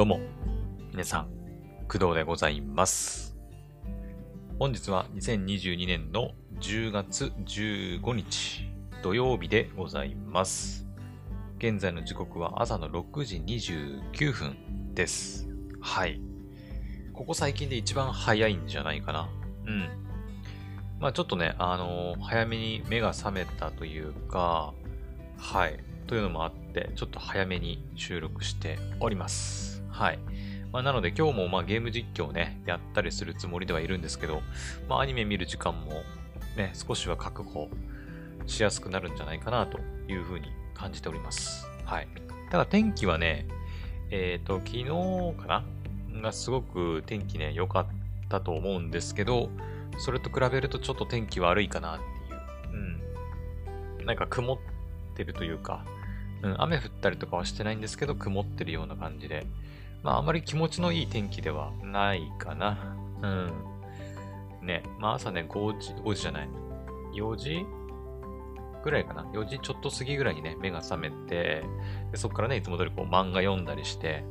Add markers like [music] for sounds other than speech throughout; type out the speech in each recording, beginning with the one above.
どうも、皆さん、工藤でございます。本日は2022年の10月15日土曜日でございます。現在の時刻は朝の6時29分です。はい。ここ最近で一番早いんじゃないかな。うん。まあちょっとね、あのー早めに目が覚めたというか、はい。というのもあって、ちょっと早めに収録しております。はい。まあ、なので今日もまあゲーム実況をね、やったりするつもりではいるんですけど、まあアニメ見る時間もね、少しは確保しやすくなるんじゃないかなというふうに感じております。はい。ただ天気はね、えっ、と、昨日かな？がすごく天気ね、良かったと思うんですけど、それと比べるとちょっと天気悪いかなっていう。うん。なんか曇ってるというか、うん、雨降ったりとかはしてないんですけど、曇ってるような感じで、まあ、あまり気持ちのいい天気ではないかな。うん。ね、まあ朝ね、5時、5時じゃない。4時ぐらいかな。4時ちょっと過ぎぐらいにね、目が覚めて、でそこからね、いつも通りこう漫画読んだりして、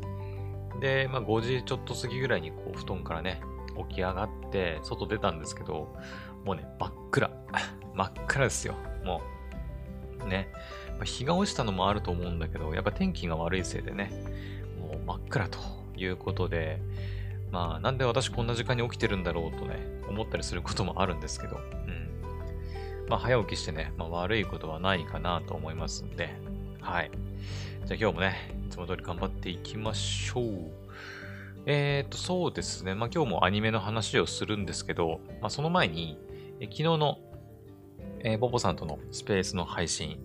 で、まあ5時ちょっと過ぎぐらいにこう布団からね、起き上がって、外出たんですけど、もうね、真っ暗。[laughs] 真っ暗ですよ。もう。ね。まあ日が落ちたのもあると思うんだけど、やっぱ天気が悪いせいでね、う真っ暗ということで、まあ、なんで私こんな時間に起きてるんだろうとね、思ったりすることもあるんですけど、うん。まあ、早起きしてね、まあ、悪いことはないかなと思いますんで、はい。じゃあ今日もね、いつも通り頑張っていきましょう。えーと、そうですね。まあ今日もアニメの話をするんですけど、まあその前に、え昨日の、えーボボさんとのスペースの配信、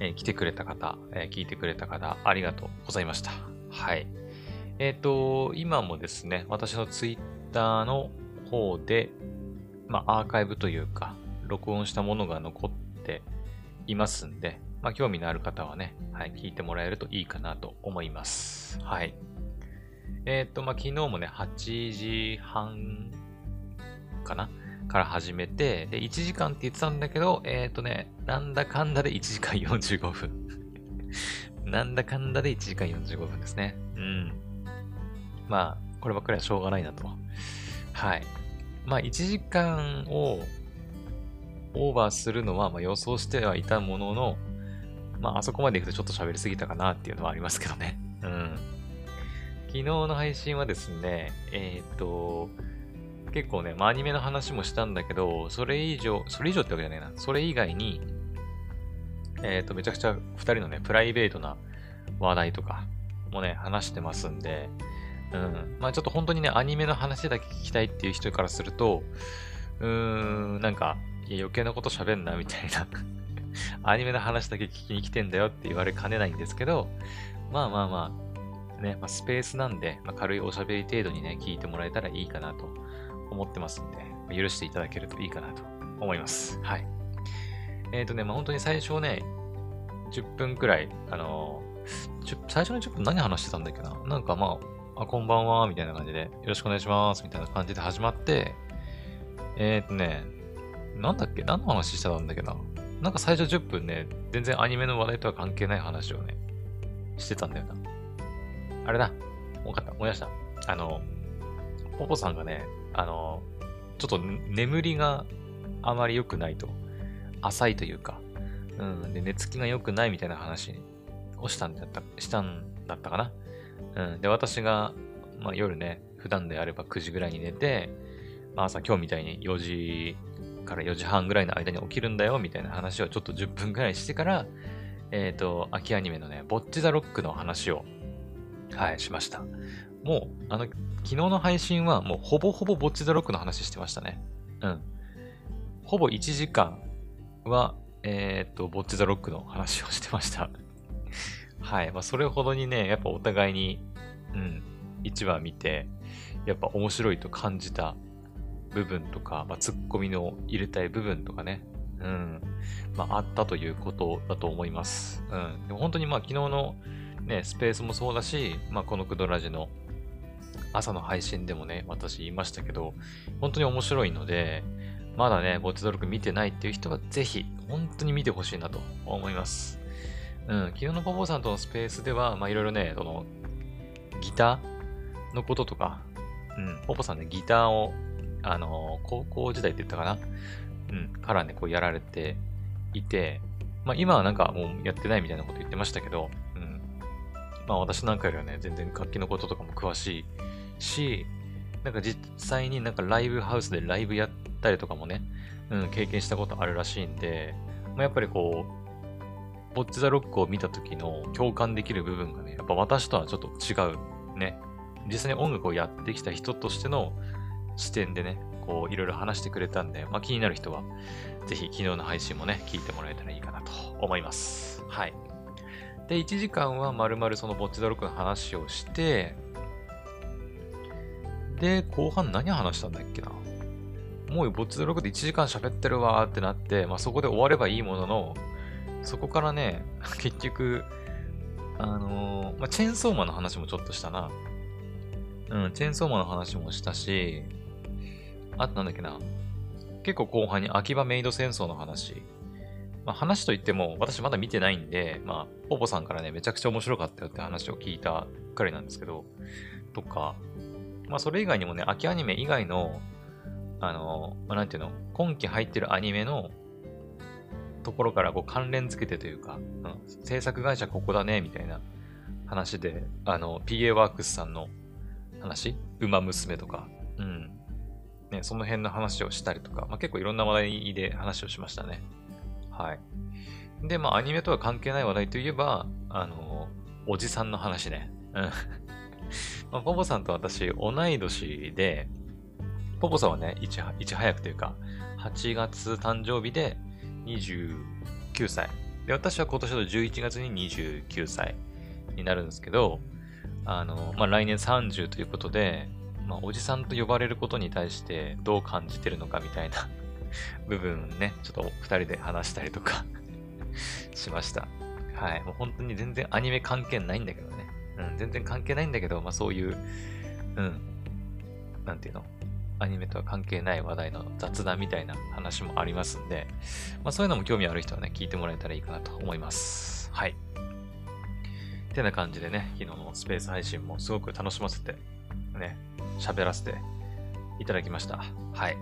えー来てくれた方、え聞いてくれた方、ありがとうございました。はい。えっ、と、今もですね、私のツイッターの方で、まあ、アーカイブというか、録音したものが残っていますんで、まあ、興味のある方はね、はい、聞いてもらえるといいかなと思います。はい。えっ、と、まあ、昨日もね、8時半かなから始めて、で、1時間って言ってたんだけど、えっ、とね、なんだかんだで1時間45分。なんだかんだで1時間45分ですね。うん。まあ、こればっかりはしょうがないなと。はい。まあ、1時間をオーバーするのは、まあ、予想してはいたものの、まあ、あそこまで行くとちょっと喋りすぎたかなっていうのはありますけどね。うん。昨日の配信はですね、えっ、と、結構ね、まあ、アニメの話もしたんだけど、それ以上、それ以上ってわけじゃないな。それ以外に、えっ、と、めちゃくちゃ二人のね、プライベートな話題とかもね、話してますんで、うん。まあちょっと本当にね、アニメの話だけ聞きたいっていう人からすると、うーん、なんか、いや余計なこと喋んな、みたいな。[laughs] アニメの話だけ聞きに来てんだよって言われかねないんですけど、まあまあまあ、ね、まあ、スペースなんで、まあ、軽いおしゃべり程度にね、聞いてもらえたらいいかなと思ってますんで、まあ許していただけるといいかなと思います。はい。えっ、とね、まあ本当に最初ね、10分くらい、あのー最初の10分何話してたんだっけな？なんかまあ、あ、こんばんは、みたいな感じで、よろしくお願いします、みたいな感じで始まって、えっ、とね、なんだっけ？何の話してたんだっけな？なんか最初10分ね、全然アニメの話題とは関係ない話をね、してたんだよな。あれだ。わかった。思い出した。あの、ポポさんがね、あの、ちょっと眠りがあまり良くないと。浅いというか、うん。で、寝つきが良くないみたいな話をしたんだった、したんだったかな。うん。で、私が、まあ夜ね、普段であれば9時ぐらいに寝て、まあ朝今日みたいに4時から4時半ぐらいの間に起きるんだよ、みたいな話をちょっと10分ぐらいしてから、えっ、と、秋アニメのね、ボッチザロックの話を、はい、しました。もう、あの、昨日の配信はもうほぼほぼボッチザロックの話してましたね。うん。ほぼ1時間は、えっ、と、ボッチザロックの話をしてました。[laughs] はい。まあ、それほどにね、やっぱお互いに、うん、1話見て、やっぱ面白いと感じた部分とか、まあ、ツッコミの入れたい部分とかね、うん、まあ、あったということだと思います。うん。でも本当にまあ、昨日のね、スペースもそうだし、まあ、このクドラジの朝の配信でもね、私言いましたけど、本当に面白いので、まだね、ボッチドロック見てないっていう人はぜひ、本当に見てほしいなと思います。うん、昨日のポポさんとのスペースでは、まあいろいろね、その、ギターのこととか、うん、ポポさんね、ギターを、あのー、高校時代って言ったかな？うん、からね、こうやられていて、まあ今はなんかもうやってないみたいなこと言ってましたけど、うん。まあ私なんかよりはね、全然楽器のこととかも詳しいし、なんか実際になんかライブハウスでライブやったりとかもね、うん、経験したことあるらしいんで、まあ、やっぱりこう、ボッチザロックを見た時の共感できる部分がね、やっぱ私とはちょっと違うね。実際に音楽をやってきた人としての視点でね、こういろいろ話してくれたんで、まあ、気になる人は、ぜひ昨日の配信もね、聞いてもらえたらいいかなと思います。はい。で、1時間はまるまるそのボッチザロックの話をして、で、後半何話したんだっけな？もうボッチザロックで1時間喋ってるわーってなって、まあ、そこで終わればいいものの、そこからね、[laughs] 結局、あのー、まあ、チェーンソーマンの話もちょっとしたな。うん、チェーンソーマンの話もしたし、あとなんだっけな。結構後半に秋葉メイド戦争の話。まあ、話といっても、私まだ見てないんで、まあ、ポポさんからね、めちゃくちゃ面白かったよって話を聞いたばっかりなんですけど、とか、まあ、それ以外にもね、秋アニメ以外の、あの、まあ、なんていうの、今期入ってるアニメのところからこう関連付けてというか、うん、制作会社ここだね、みたいな話で、あの、PA ワークスさんの話、馬娘とか、うん。ね、その辺の話をしたりとか、まあ、結構いろんな話題で話をしましたね。はい。で、まあ、アニメとは関係ない話題といえば、あの、おじさんの話ね。うん。[laughs] まあ、ポポさんと私、同い年で、ポポさんはね、いちいち早くというか、8月誕生日で29歳。で、私は今年の11月に29歳になるんですけど、あの、まあ、来年30ということで、まあ、おじさんと呼ばれることに対してどう感じてるのかみたいな [laughs] 部分ね、ちょっと二人で話したりとか [laughs] しました。はい。もう本当に全然アニメ関係ないんだけどね。うん、全然関係ないんだけど、まあそういう、うん、なんていうの、アニメとは関係ない話題の雑談みたいな話もありますんで、まあそういうのも興味ある人はね、聞いてもらえたらいいかなと思います。はい。てな感じでね、昨日のスペース配信もすごく楽しませて、ね、喋らせていただきました。はい。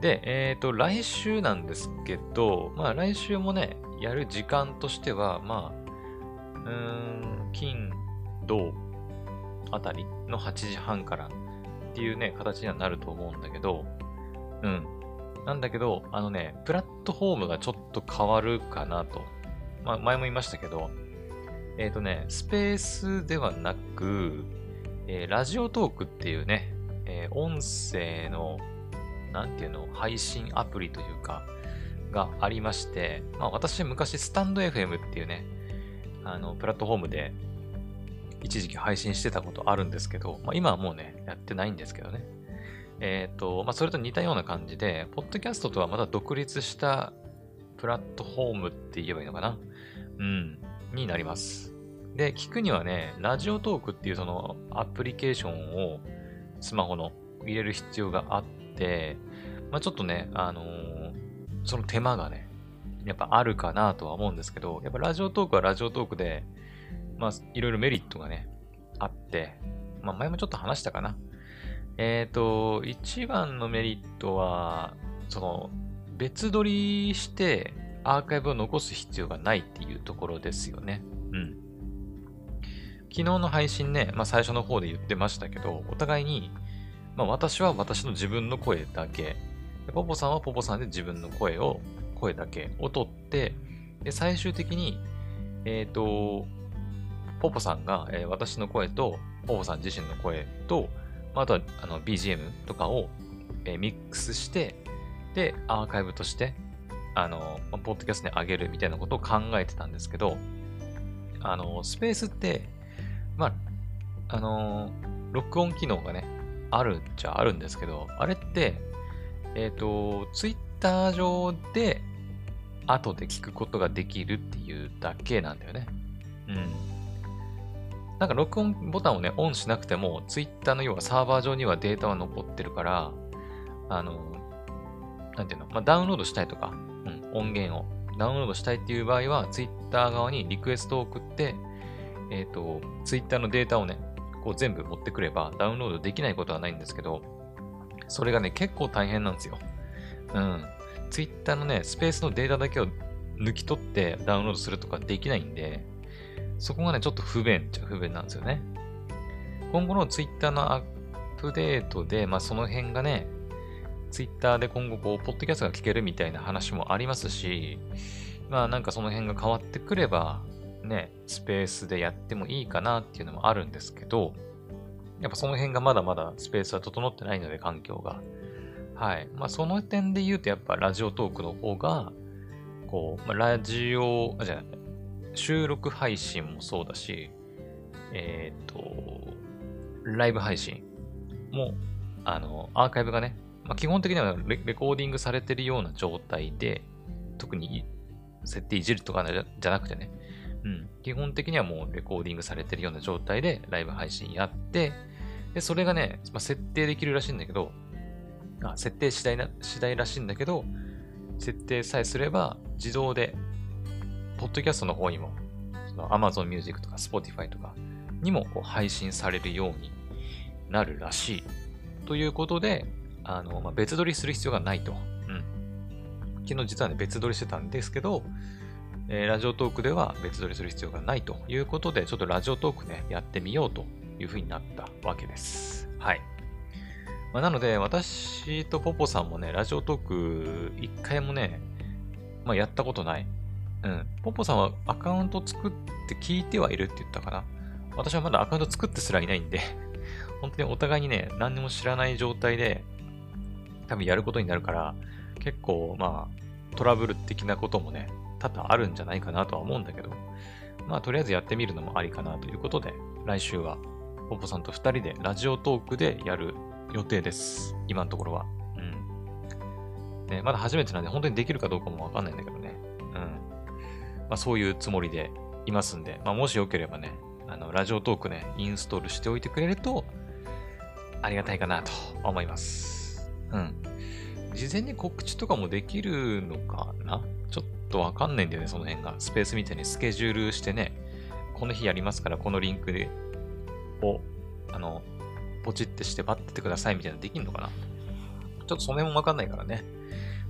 で、えっ、ー、と、来週なんですけど、まあ来週もね、やる時間としては、まあ、うーん、金、銅あたりの8時半からっていうね、形にはなると思うんだけど、うん。なんだけど、あのね、プラットフォームがちょっと変わるかなと。まあ、前も言いましたけど、えっ、ー、とね、スペースではなく、えー、ラジオトークっていうね、えー、音声の、なんていうの、配信アプリというか、がありまして、まあ私昔スタンド FM っていうね、あの、プラットフォームで一時期配信してたことあるんですけど、まあ、今はもうね、やってないんですけどね。えっ、ー、と、まあ、それと似たような感じで、ポッドキャストとはまた独立したプラットフォームって言えばいいのかな？うん、になります。で、聞くにはね、ラジオトークっていうそのアプリケーションをスマホの入れる必要があって、まあ、ちょっとね、あのー、その手間がね、やっぱあるかなとは思うんですけど、やっぱラジオトークはラジオトークで、まあ、いろいろメリットがね、あって、まあ、前もちょっと話したかな。えっ、ー、と、一番のメリットは、その、別撮りしてアーカイブを残す必要がないっていうところですよね。うん。昨日の配信ね、まあ最初の方で言ってましたけど、お互いに、まあ私は私の自分の声だけ、ポポさんはポポさんで自分の声を、声だけを取って、で、最終的に、えっ、ー、と、ポポさんが、えー、私の声と、ポポさん自身の声と、まあ、あとはあの BGM とかを、えー、ミックスして、で、アーカイブとして、あの、ポッドキャストに上げるみたいなことを考えてたんですけど、あの、スペースって、まあ、あの、録音機能がね、あるっちゃあるんですけど、あれって、えっ、ー、と、ツイッター上で、後で聞くことができるっていうだけなんだよね。うん。なんか録音ボタンをね、オンしなくても、Twitter の要はサーバー上にはデータは残ってるから、あの、なんていうの、まあ、ダウンロードしたいとか、うん、音源をダウンロードしたいっていう場合は、Twitter 側にリクエストを送って、えっ、ー、と、Twitter のデータをね、こう全部持ってくればダウンロードできないことはないんですけど、それがね、結構大変なんですよ。うん。Twitter のね、スペースのデータだけを抜き取ってダウンロードするとかできないんで、そこがね、ちょっと不便っちゃ不便なんですよね。今後の Twitter のアップデートで、まあその辺がね、Twitter で今後こう、ポッドキャストが聞けるみたいな話もありますし、まあなんかその辺が変わってくれば、ね、スペースでやってもいいかなっていうのもあるんですけど、やっぱその辺がまだまだスペースは整ってないので、環境が。はい。まあその点で言うと、やっぱラジオトークの方が、こう、まあ、ラジオ、あ、じゃない、収録配信もそうだし、えっ、ー、と、ライブ配信も、あの、アーカイブがね、まあ、基本的にはレコーディングされてるような状態で、特に設定いじるとかじゃなくてね、うん、基本的にはもうレコーディングされてるような状態でライブ配信やって、で、それがね、まあ、設定できるらしいんだけど、あ設定次第な、次第らしいんだけど、設定さえすれば自動で、ポッドキャストの方にも、その Amazon Music とか Spotify とかにもこう配信されるようになるらしい。ということで、あの、まあ、別撮りする必要がないと。うん。昨日実はね、別撮りしてたんですけど、えー、ラジオトークでは別撮りする必要がないということで、ちょっとラジオトークね、やってみようというふうになったわけです。はい。まあ、なので、私とポポさんもね、ラジオトーク一回もね、まあ、やったことない。うん。ポポさんはアカウント作って聞いてはいるって言ったかな？私はまだアカウント作ってすらいないんで [laughs] 本当にお互いにね、何にも知らない状態で、多分やることになるから、結構、まあ、トラブル的なこともね、多々あるんじゃないかなとは思うんだけど、まあ、とりあえずやってみるのもありかなということで、来週は、ポポさんと2人でラジオトークでやる予定です。今のところは。うん。ね、まだ初めてなんで、本当にできるかどうかもわかんないんだけどね。うん。まあ、そういうつもりでいますんで、まあ、もしよければね、あの、ラジオトークね、インストールしておいてくれると、ありがたいかなと思います。うん。事前に告知とかもできるのかな？ちょっとわかんないんだよね、その辺が。スペースみたいにスケジュールしてね、この日やりますから、このリンクで、を、あの、ポチってして待っててくださいみたいなのできんのかな？ちょっとその辺もわかんないからね。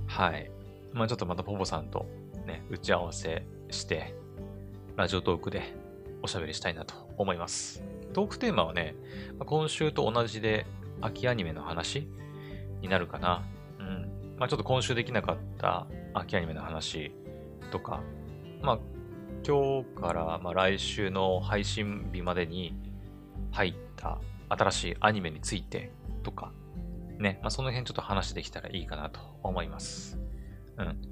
はい。まあちょっとまたポポさんとね、打ち合わせして、ラジオトークでおしゃべりしたいなと思います。トークテーマはね、今週と同じで秋アニメの話になるかな。うん。まあちょっと今週できなかった秋アニメの話とか、まあ今日からま来週の配信日までに入った新しいアニメについてとか、ね、まあ、その辺ちょっと話できたらいいかなと思います。うん。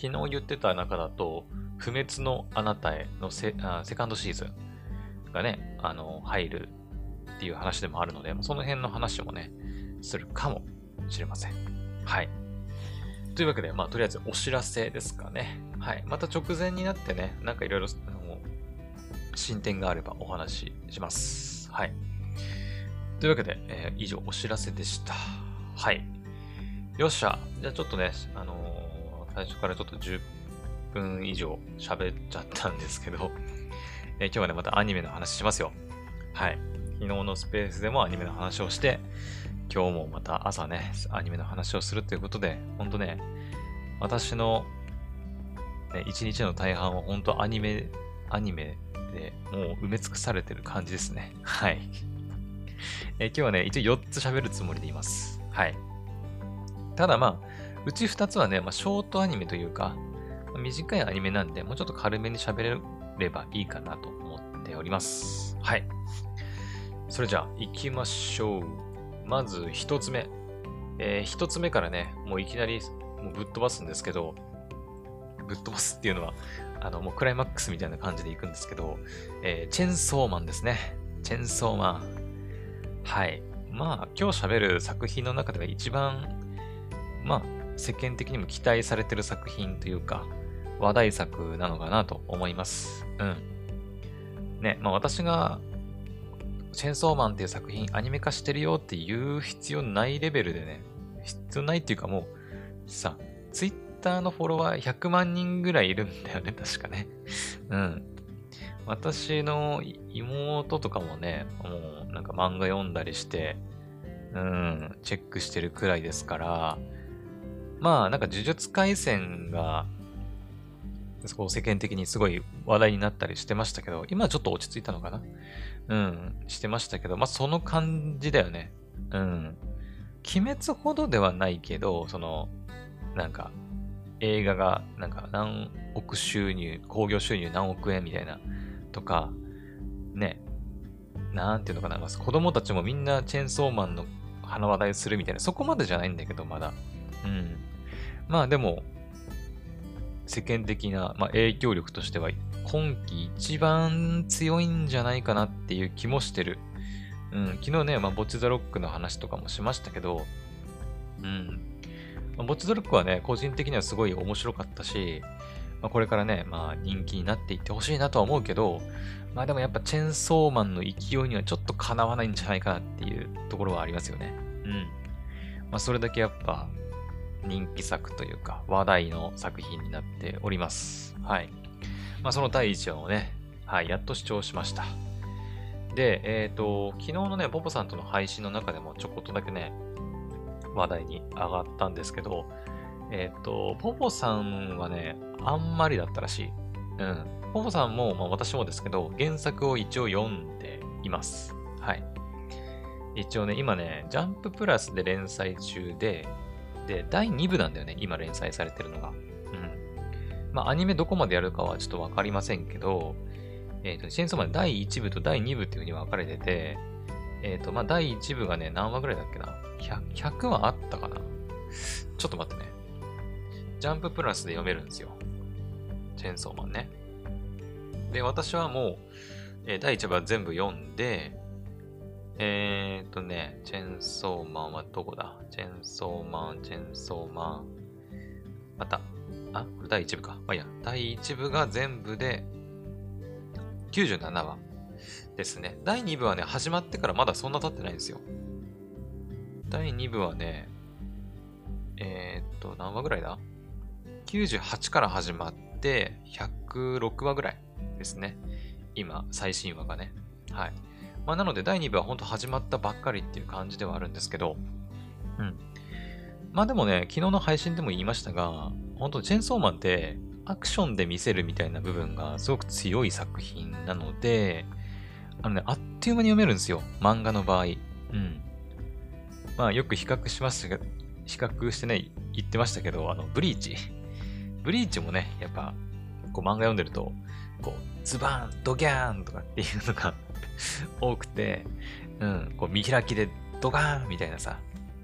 昨日言ってた中だと、不滅のあなたへのセセカンドシーズンがね、あの、入るっていう話でもあるので、その辺の話もね、するかもしれません。はい。というわけで、まあ、とりあえずお知らせですかね。はい。また直前になってね、なんかいろいろ進展があればお話しします。はい。というわけで、えー、以上お知らせでした。はい。よっしゃ。じゃあちょっとね、あの、最初からちょっと10分以上喋っちゃったんですけど、え、今日はね、またアニメの話しますよ。はい。昨日のスペースでもアニメの話をして、今日もまた朝ね、アニメの話をするということで、ほんとね、私の、ね、一日の大半は本当アニメ、アニメでもう埋め尽くされてる感じですね。はい。え今日はね、一応4つ喋るつもりでいます。はい。ただまあ、うち2つはね、まあ、ショートアニメというか、まあ、短いアニメなんで、もうちょっと軽めに喋れればいいかなと思っております。はい。それじゃあ、行きましょう。まず1つ目。えー、1つ目からね、もういきなりもうぶっ飛ばすんですけど、ぶっ飛ばすっていうのは、あの、もうクライマックスみたいな感じで行くんですけど、えー、チェンソーマンですね。チェンソーマン。はい。まあ、今日喋る作品の中では一番、まあ、世間的にも期待されてる作品というか、話題作なのかなと思います。うん。ね、まあ私が、チェンソーマンっていう作品アニメ化してるよって言う必要ないレベルでね、必要ないっていうかもう、さ、ツイッターのフォロワー100万人ぐらいいるんだよね、[laughs] 確かね。うん。私の妹とかもね、もうなんか漫画読んだりして、うん、チェックしてるくらいですから、まあなんか呪術廻戦が、そこ世間的にすごい話題になったりしてましたけど、今はちょっと落ち着いたのかな？うん、してましたけど、まあその感じだよね。うん。鬼滅ほどではないけど、その、なんか、映画が、なんか何億収入、興行収入何億円みたいな、とか、ね、なんていうのかな、子供たちもみんなチェーンソーマンの花話題するみたいな、そこまでじゃないんだけど、まだ。うん。まあでも、世間的な、まあ、影響力としては、今季一番強いんじゃないかなっていう気もしてる。うん、昨日ね、まあ、ボッチザロックの話とかもしましたけど、うん。まあ、ボッチザロックはね、個人的にはすごい面白かったし、まあ、これからね、まあ人気になっていってほしいなとは思うけど、まあでもやっぱチェンソーマンの勢いにはちょっとかなわないんじゃないかなっていうところはありますよね。うん。まあそれだけやっぱ人気作というか話題の作品になっております。はい。まあその第1話をね、はい、やっと視聴しました。で、えっ、ー、と、昨日のね、ポポさんとの配信の中でもちょこっとだけね、話題に上がったんですけど、えっ、ー、と、ポポさんはね、あんまりだったらしい。うん。ポポさんも、まあ私もですけど、原作を一応読んでいます。はい。一応ね、今ね、ジャンププラスで連載中で、で、第2部なんだよね、今連載されてるのが。うん。まあ、アニメどこまでやるかはちょっとわかりませんけど、えっ、ー、と、チェーンソーマン第1部と第2部っていう風に分かれてて、えっ、ー、と、まあ、第1部がね、何話ぐらいだっけな？100, ?100 話あったかな？ちょっと待ってね。ジャンププラスで読めるんですよ。チェーンソーマンね。で、私はもう、えー、第1部は全部読んで、えー、っとね、チェーンソーマンはどこだ？チェンソーマン、チェンソーマン。また。あ、これ第1部か。まあ、いや、第1部が全部で97話ですね。第2部はね、始まってからまだそんな経ってないんですよ。第2部はね、えー、っと、何話ぐらいだ ?98 から始まって106話ぐらいですね。今、最新話がね。はい。まあ、なので、第2部は本当始まったばっかりっていう感じではあるんですけど、うん。まあでもね、昨日の配信でも言いましたが、本当チェンソーマンってアクションで見せるみたいな部分がすごく強い作品なので、あのね、あっという間に読めるんですよ。漫画の場合。うん。まあよく比較しましたが、比較してね、言ってましたけど、あの、ブリーチ。ブリーチもね、やっぱ、こう漫画読んでると、こう、ズバーン、ドギャーンとかっていうのが [laughs] 多くて、うん、こう見開きでドガーンみたいなさ、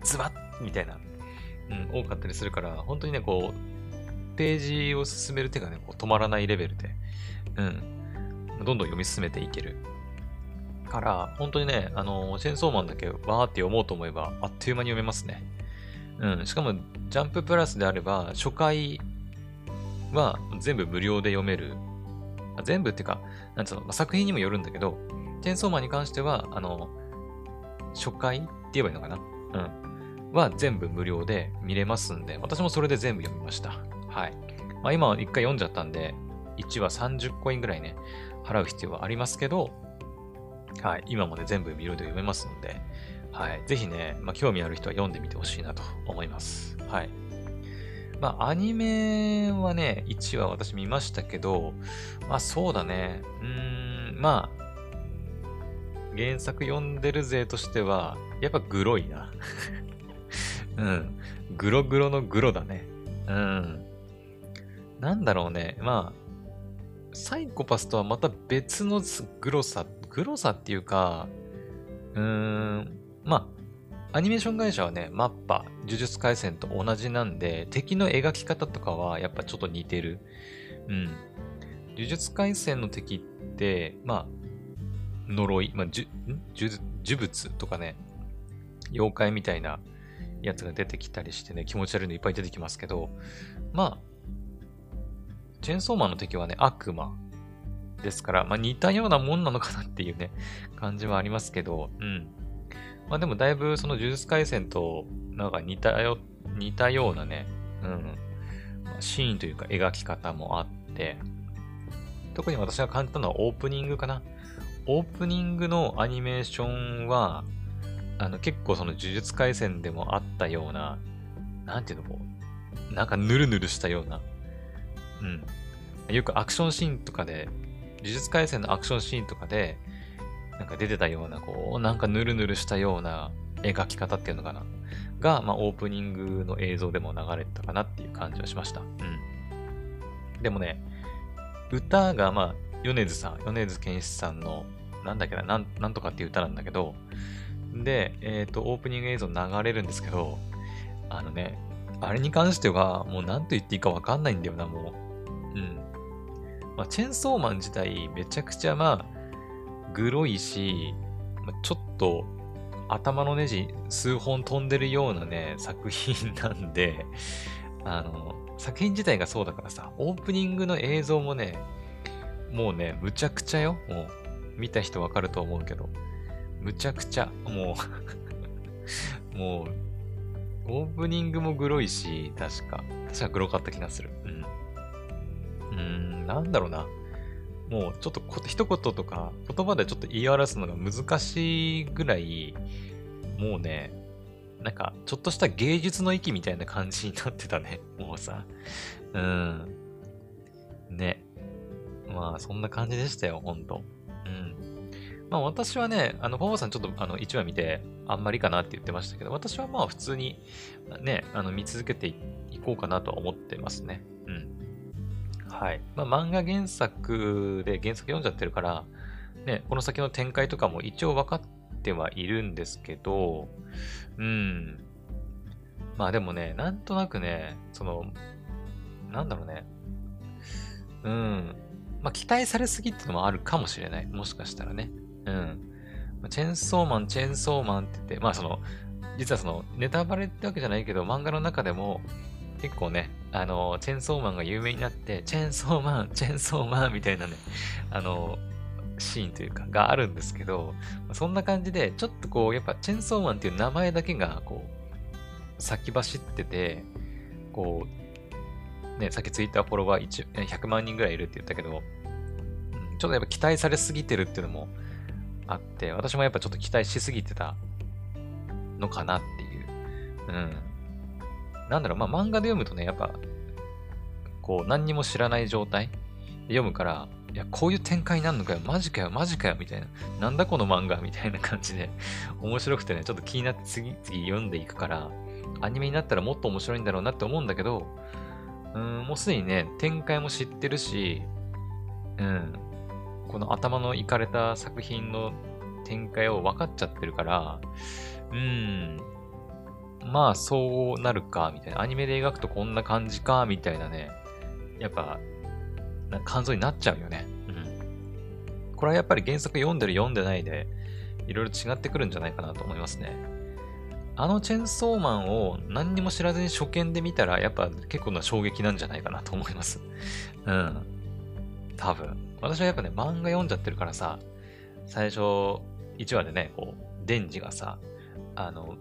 ズバッみたいな、うん、多かったりするから、本当にね、こう、ページを進める手がね、こう止まらないレベルで、うん、どんどん読み進めていける。から、本当にね、あの、チェンソーマンだけわーって読もうと思えば、あっという間に読めますね。うん、しかも、ジャンププラスであれば、初回は全部無料で読める。全部っていうか、なんつうの、ま、作品にもよるんだけど、チェンソーマンに関しては、あの、初回って言えばいいのかな？うん。は全部無料で見れますんで、私もそれで全部読みました。はい。まあ今は一回読んじゃったんで、1話30コインぐらいね、払う必要はありますけど、はい。今もね、全部見るで読めますので、はい。ぜひね、まあ興味ある人は読んでみてほしいなと思います。はい。まあアニメはね、1話私見ましたけど、まあそうだね。うーん、まあ、原作読んでる勢としては、やっぱグロいな。うん。グログロのグロだね。うん。なんだろうね。まあ、サイコパスとはまた別のグロさ、グロさっていうか、うーん、まあ、アニメーション会社はね、マッパ、呪術廻戦と同じなんで、敵の描き方とかはやっぱちょっと似てる。うん。呪術廻戦の敵って、まあ、呪い、まあ、呪物とかね、妖怪みたいなやつが出てきたりしてね、気持ち悪いのいっぱい出てきますけど、まあ、チェンソーマンの敵はね、悪魔ですから、まあ似たようなもんなのかなっていうね、感じはありますけど、うん。まあでもだいぶその呪術廻戦となんか似たよ、似たようなね、うん、シーンというか描き方もあって、特に私が感じたのはオープニングかな。オープニングのアニメーションは、あの、結構その呪術廻戦でもあったような、なんていうのこう、なんかヌルヌルしたような、うん。よくアクションシーンとかで、呪術廻戦のアクションシーンとかで、なんか出てたような、こう、なんかヌルヌルしたような描き方っていうのかな。が、まあ、オープニングの映像でも流れてたかなっていう感じはしました。うん。でもね、歌が、まあ、米津さん、米津玄師さんの、なんだっけな、なん、なんとかっていう歌なんだけど、で、えっ、ー、と、オープニング映像流れるんですけど、あのね、あれに関しては、もう何と言っていいかわかんないんだよな、もう。うん。まあ、チェンソーマン自体、めちゃくちゃ、まあ、グロいし、まあ、ちょっと、頭のネジ数本飛んでるようなね、作品なんで、あの、作品自体がそうだからさ、オープニングの映像もね、もうね、むちゃくちゃよ。もう、見た人わかると思うけど、むちゃくちゃ、もう [laughs] もう、オープニングもグロいし、確か。確かグロかった気がする。うん。うーん、なんだろうな。もうちょっと一言とか言葉でちょっと言い表すのが難しいぐらい、もうね、なんかちょっとした芸術の域みたいな感じになってたね。[laughs] もうさ。うん。ね。まあそんな感じでしたよ、ほんと。まあ私はね、あの、パパさんちょっとあの1話見て、あんまりかなって言ってましたけど、私はまあ普通にね、あの見続けていこうかなとは思ってますね。うん。はい。まあ、漫画原作で原作読んじゃってるから、ね、この先の展開とかも一応分かってはいるんですけど、うん。まあでもね、なんとなくね、その、なんだろうね。うん。まあ期待されすぎってのもあるかもしれない。もしかしたらね。うん。チェンソーマン、チェンソーマンって言って、まあその、実はその、ネタバレってわけじゃないけど、漫画の中でも、結構ね、あの、チェンソーマンが有名になって、チェンソーマン、チェンソーマンみたいなね、あの、シーンというか、があるんですけど、そんな感じで、ちょっとこう、やっぱチェンソーマンっていう名前だけが、こう、先走ってて、こう、ね、さっきツイッターフォロワー100万人ぐらいいるって言ったけど、ちょっとやっぱ期待されすぎてるっていうのもあって、私もやっぱちょっと期待しすぎてたのかなっていう。うん。なんだろう、まあ漫画で読むとね、やっぱ、こう、何にも知らない状態で読むから、いや、こういう展開になるのかよ、マジかよ、マジかよ、みたいな。なんだこの漫画みたいな感じで、面白くてね、ちょっと気になって次、次読んでいくから、アニメになったらもっと面白いんだろうなって思うんだけど、うん、もうすでにね、展開も知ってるし、うん、この頭のいかれた作品の展開を分かっちゃってるから、うん、まあそうなるか、みたいな。アニメで描くとこんな感じか、みたいなね。やっぱ、な感想になっちゃうよね。うん。これはやっぱり原作読んでる読んでないで、いろいろ違ってくるんじゃないかなと思いますね。あのチェンソーマンを何にも知らずに初見で見たら、やっぱ結構な衝撃なんじゃないかなと思います。うん。多分。私はやっぱね、漫画読んじゃってるからさ、最初、1話でね、こう、デンジがさ、あの、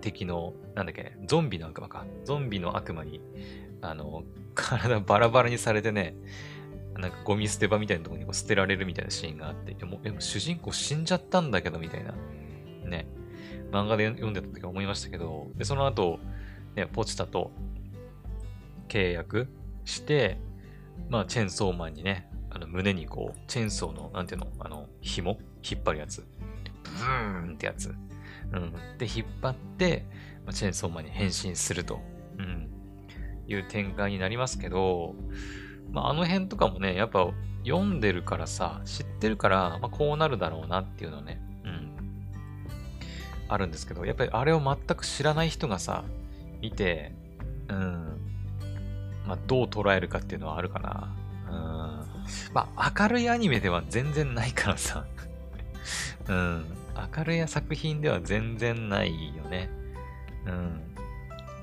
敵の、なんだっけ、ゾンビの悪魔か。ゾンビの悪魔に、あの、体バラバラにされてね、なんかゴミ捨て場みたいなところにこう捨てられるみたいなシーンがあって、でも、でも主人公死んじゃったんだけど、みたいな、ね、漫画で読んでた時は思いましたけど、で、その後、ね、ポチタと契約して、まあ、チェンソーマンにね、あの、胸にこう、チェーンソーの、なんていうの、あの、紐？引っ張るやつ。ブーンってやつ。うん。で、引っ張って、まあ、チェーンソーマンに変身すると、うん、いう展開になりますけど、まあ、あの辺とかもね、やっぱ読んでるからさ、知ってるから、まあ、こうなるだろうなっていうのね、うん。あるんですけど、やっぱりあれを全く知らない人がさ、見て、うん。まあ、どう捉えるかっていうのはあるかな。うん。まあ、明るいアニメでは全然ないからさ。[laughs] うん。明るい作品では全然ないよね。うん。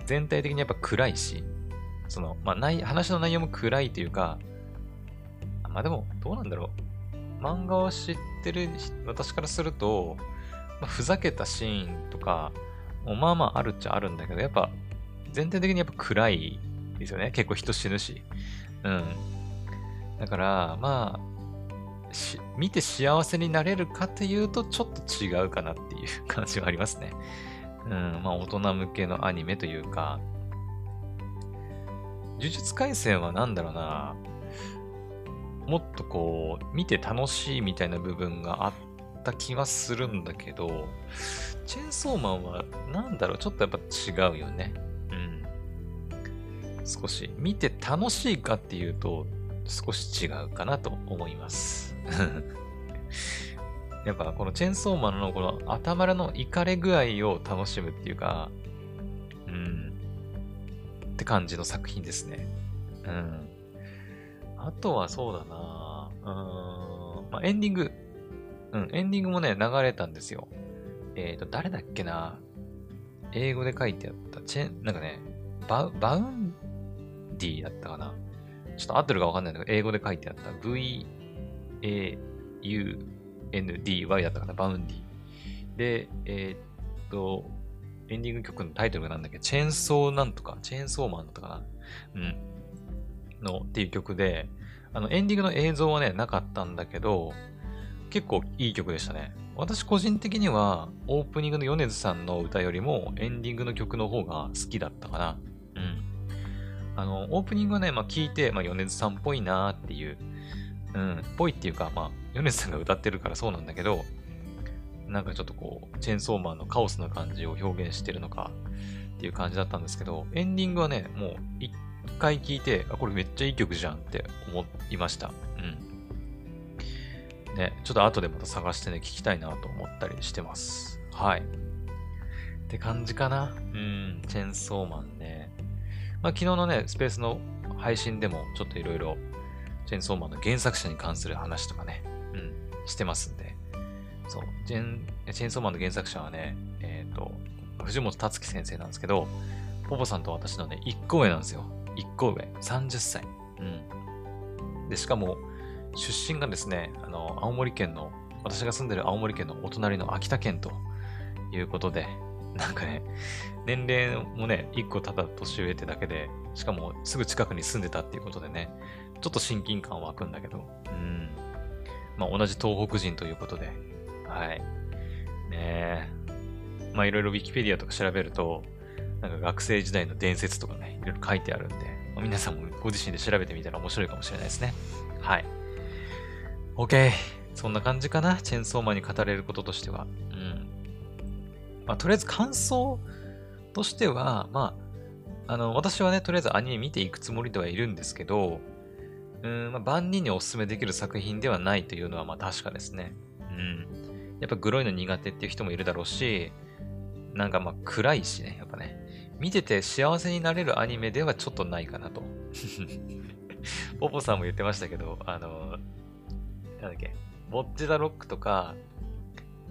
全体的にやっぱ暗いし、その、まあ、ない、話の内容も暗いというか、まあでも、どうなんだろう。漫画を知ってる私からすると、まあ、ふざけたシーンとか、まあまああるっちゃあるんだけど、やっぱ、全体的にやっぱ暗いですよね。結構人死ぬし。うん。だから、まあ、し見て幸せになれるかというと、ちょっと違うかなっていう感じはありますね。うん、まあ、大人向けのアニメというか、呪術廻戦は何だろうな、もっとこう、見て楽しいみたいな部分があった気はするんだけど、チェーンソーマンは何だろう、ちょっとやっぱ違うよね。うん。少し、見て楽しいかっていうと、少し違うかなと思います。[laughs] やっぱこのチェンソーマンのこの頭のイカれ具合を楽しむっていうか、うん、って感じの作品ですね。うん。あとはそうだなうん、まあ、エンディング。うん、エンディングもね、流れたんですよ。えっ、ー、と、誰だっけな英語で書いてあった、チェン、なんかね、バ Vaundy だったかなちょっと合ってるかわかんないんだけど、英語で書いてあった V, A, U, N, D, Y だったかな？ Vaundy。で、えー、っと、エンディング曲のタイトルがなんだっけ？チェーンソーなんとか、チェーンソーマンだったかな？うん。のっていう曲で、あの、エンディングの映像はね、なかったんだけど、結構いい曲でしたね。私個人的には、オープニングの米津さんの歌よりも、エンディングの曲の方が好きだったかな。うん。あの、オープニングはね、まあ聞いて、まあ米津さんっぽいなーっていう、うん、ぽいっていうか、まあ、米津さんが歌ってるからそうなんだけど、なんかちょっとこう、チェーンソーマンのカオスな感じを表現してるのかっていう感じだったんですけど、エンディングはね、もう一回聞いて、あ、これめっちゃいい曲じゃんって思いました。うん。ね、ちょっと後でまた探してね、聞きたいなと思ったりしてます。はい。って感じかな。うん、チェーンソーマンね。まあ昨日のね、スペースの配信でもちょっといろいろチェンソーマンの原作者に関する話とかね、うん、してますんで、そう、チェン、チェンソーマンの原作者はね、えっ、ー、と、藤本達樹先生なんですけど、ポポさんと私のね、1個上なんですよ。1個上。30歳。うん。で、しかも、出身がですね、あの、青森県の、私が住んでる青森県のお隣の秋田県ということで、なんかね、年齢もね、1個ただ年上ってだけで、しかもすぐ近くに住んでたっていうことでね、ちょっと親近感湧くんだけど、うん。まあ同じ東北人ということで、はい。ねえ。まあいろいろ Wikipedia とか調べると、なんか学生時代の伝説とかね、いろいろ書いてあるんで、まあ、皆さんもご自身で調べてみたら面白いかもしれないですね。はい。OK。そんな感じかな。チェンソーマンに語れることとしては。まあとりあえず感想としては、まあ、あの、私はね、とりあえずアニメ見ていくつもりではいるんですけど、うん、まあ、万人にお勧めできる作品ではないというのはまあ確かですね。うん。やっぱグロいの苦手っていう人もいるだろうし、なんかまあ暗いしね、やっぱね。見てて幸せになれるアニメではちょっとないかなと。[laughs] ポポさんも言ってましたけど、あの、なんだっけ、ボッチザロックとか、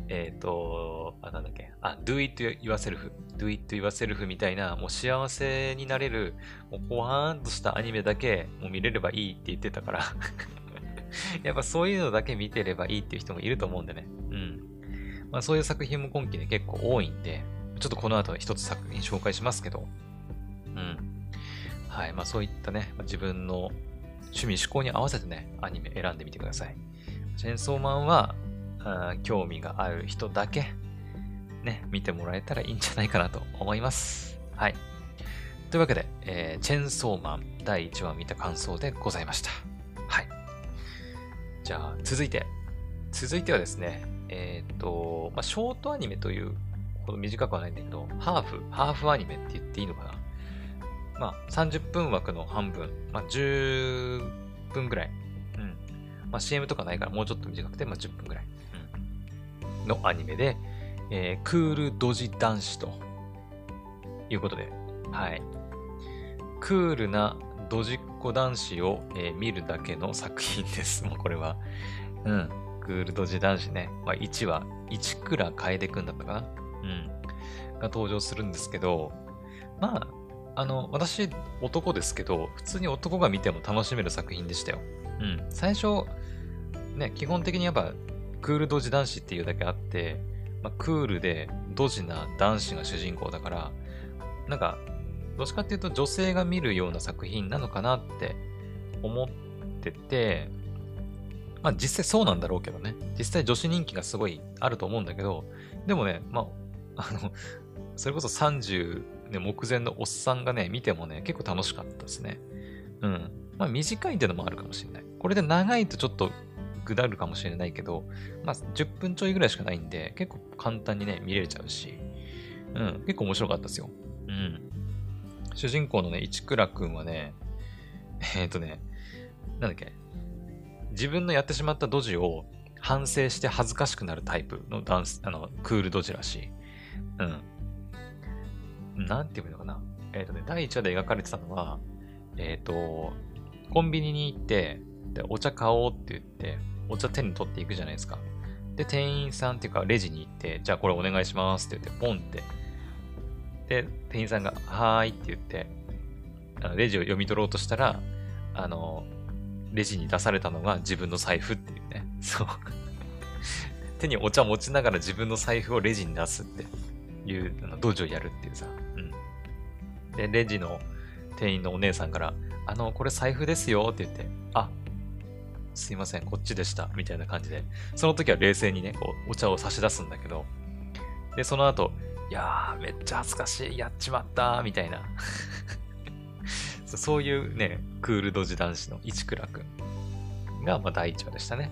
えっ、ー、と、あ、なんだっけ、あ、do it yourself, do it yourself みたいな、もう幸せになれる、もうほわーんとしたアニメだけ、もう見れればいいって言ってたから [laughs] やっぱそういうのだけ見てればいいっていう人もいると思うんでね。うん。まあそういう作品も今期ね結構多いんで、ちょっとこの後一つ作品紹介しますけど、うん。はい。まあそういったね、自分の趣味、思考に合わせてね、アニメ選んでみてください。チェンソーマンは、あ興味がある人だけ、ね、見てもらえたらいいんじゃないかなと思います。はい。というわけで、えー、チェンソーマン第1話見た感想でございました。はい。じゃあ、続いて。続いてはですね、えっ、ー、と、まあ、ショートアニメというほど短くはないんだけど、ハーフ、ハーフアニメって言っていいのかなまあ、30分枠の半分、まあ、10分ぐらい。うん。まあ、CM とかないからもうちょっと短くて、まあ、10分ぐらい。うん。のアニメで、えー、クールドジ男子ということで、はい。クールなドジっ子男子を、えー、見るだけの作品です。[laughs] もうこれは。うん。クールドジ男子ね。まあ、1話、市倉楓くんだったかなうん。が登場するんですけど、まあ、あの、私、男ですけど、普通に男が見ても楽しめる作品でしたよ。うん。最初、ね、基本的にやっぱ、クールドジ男子っていうだけあって、まあ、クールでドジな男子が主人公だから、なんか、どっちかっていうと女性が見るような作品なのかなって思ってて、まあ実際そうなんだろうけどね。実際女子人気がすごいあると思うんだけど、でもね、まあ、あの、それこそ30、ね、目前のおっさんがね、見てもね、結構楽しかったですね。うん。まあ短いっていうのもあるかもしれない。これで長いとちょっとぐだるかもしれないけど、まあ10分ちょいぐらいしかないんで、結構簡単にね、見れちゃうし、うん、結構面白かったですよ。うん。主人公のね、市倉くんはね、えっ、ー、とね、なんだっけ、自分のやってしまったドジを反省して恥ずかしくなるタイプのダンス、あの、クールドジらしい。うん。なんていうのかな。えっ、ー、とね、第1話で描かれてたのは、えっ、ー、と、コンビニに行って、で、お茶買おうって言って、お茶手に取っていくじゃないですか。で、店員さんっていうか、レジに行って、じゃあこれお願いしますって言って、ポンって。で、店員さんが、はーいって言って、あのレジを読み取ろうとしたら、あの、レジに出されたのが自分の財布っていうね。[laughs] そう。手にお茶持ちながら自分の財布をレジに出すっていう、あの道場やるっていうさ。うん。で、レジの店員のお姉さんから、あの、これ財布ですよって言って、あ、すいません、こっちでした、みたいな感じで、その時は冷静にね、こう、お茶を差し出すんだけど、で、その後、いやー、めっちゃ恥ずかしい、やっちまったみたいな [laughs] そういうね、クールドジ男子の市倉くんが、まあ、第一話でしたね。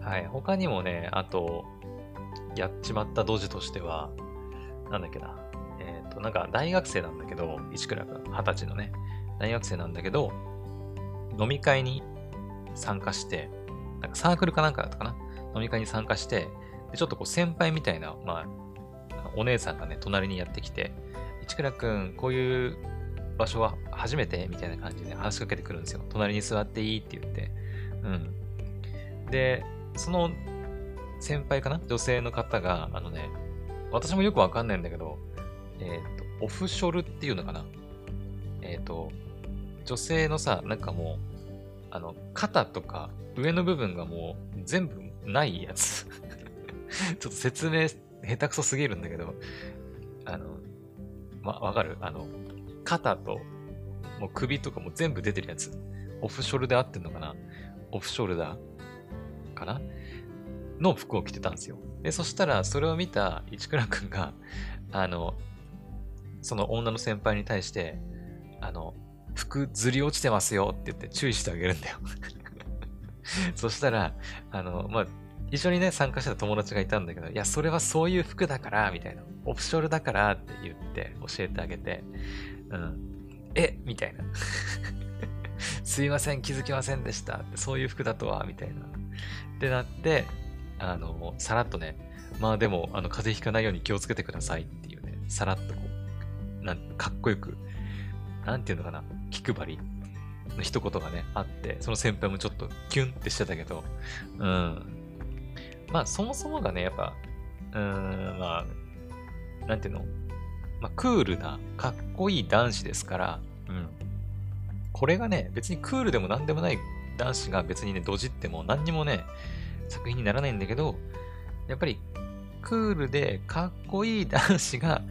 はい。他にもね、あと、やっちまったドジとしては、なんだっけな。えっ、ー、と、なんか大学生なんだけど、市倉くん、二十歳のね、大学生なんだけど、飲み会に参加して、なんかサークルかなんかだったかな？飲み会に参加して、でちょっとこう先輩みたいな、まあ、お姉さんがね、隣にやってきて、市倉くん、こういう場所は初めて？みたいな感じで話しかけてくるんですよ。隣に座っていいって言って。うん。で、その先輩かな？女性の方が、あのね、私もよくわかんないんだけど、えっ、ー、と、オフショルっていうのかな？えっ、ー、と、女性のさ、なんかもう、あの、肩とか上の部分がもう全部ないやつ [laughs] ちょっと説明下手くそすぎるんだけど、あの、ま、わかる？あの、肩と、もう首とかも全部出てるやつ。オフショルで合ってんのかな？オフショルダーかな？の服を着てたんですよ。で、そしたら、それを見た市倉くんが、あの、その女の先輩に対して、あの、服ずり落ちてますよって言って注意してあげるんだよ [laughs] そしたら、あの、まあ、一緒にね、参加した友達がいたんだけど、いや、それはそういう服だから、みたいな。オフショルだからって言って教えてあげて、うん。え？みたいな。[laughs] すいません、気づきませんでした。そういう服だとは、みたいな。ってなって、あの、さらっとね、まあでも、あの、風邪ひかないように気をつけてくださいっていうね、さらっとこう、なんかっこよく、なんていうのかな、気配り？の一言がね、あって、その先輩もちょっとキュンってしてたけど、うん。まあ、そもそもがね、やっぱ、うーん、まあ、なんていうの？まあ、クールな、かっこいい男子ですから、うん。これがね、別にクールでも何でもない男子が別にね、ドジっても何にもね、作品にならないんだけど、やっぱり、クールでかっこいい男子が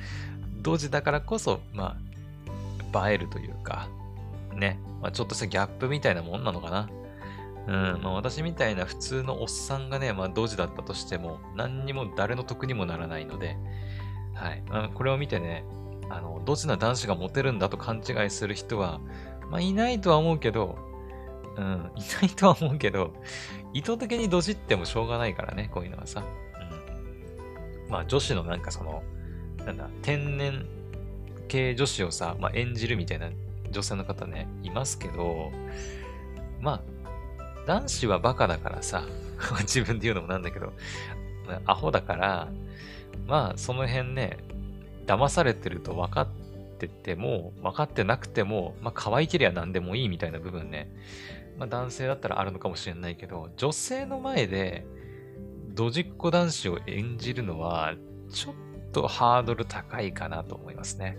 ドジだからこそ、まあ、映えるというか、ね、まあ、ちょっとしたギャップみたいなもんなのかな。うん、まあ、私みたいな普通のおっさんがね、まあ、ドジだったとしても、何にも誰の得にもならないので、はい。まあ、これを見てね、あの、ドジな男子がモテるんだと勘違いする人は、まあ、いないとは思うけど、うん、いないとは思うけど、意図的にドジってもしょうがないからね、こういうのはさ。うん。まあ、女子のなんかその、なんだ、天然系女子をさ、まあ、演じるみたいな女性の方ね、いますけど、まあ、男子はバカだからさ、自分で言うのもなんだけど、アホだから、まあ、その辺ね、騙されてると分かってても、分かってなくても、まあ、可愛けりゃ何でもいいみたいな部分ね、まあ、男性だったらあるのかもしれないけど、女性の前で、ドジっ子男子を演じるのは、ちょっとハードル高いかなと思いますね。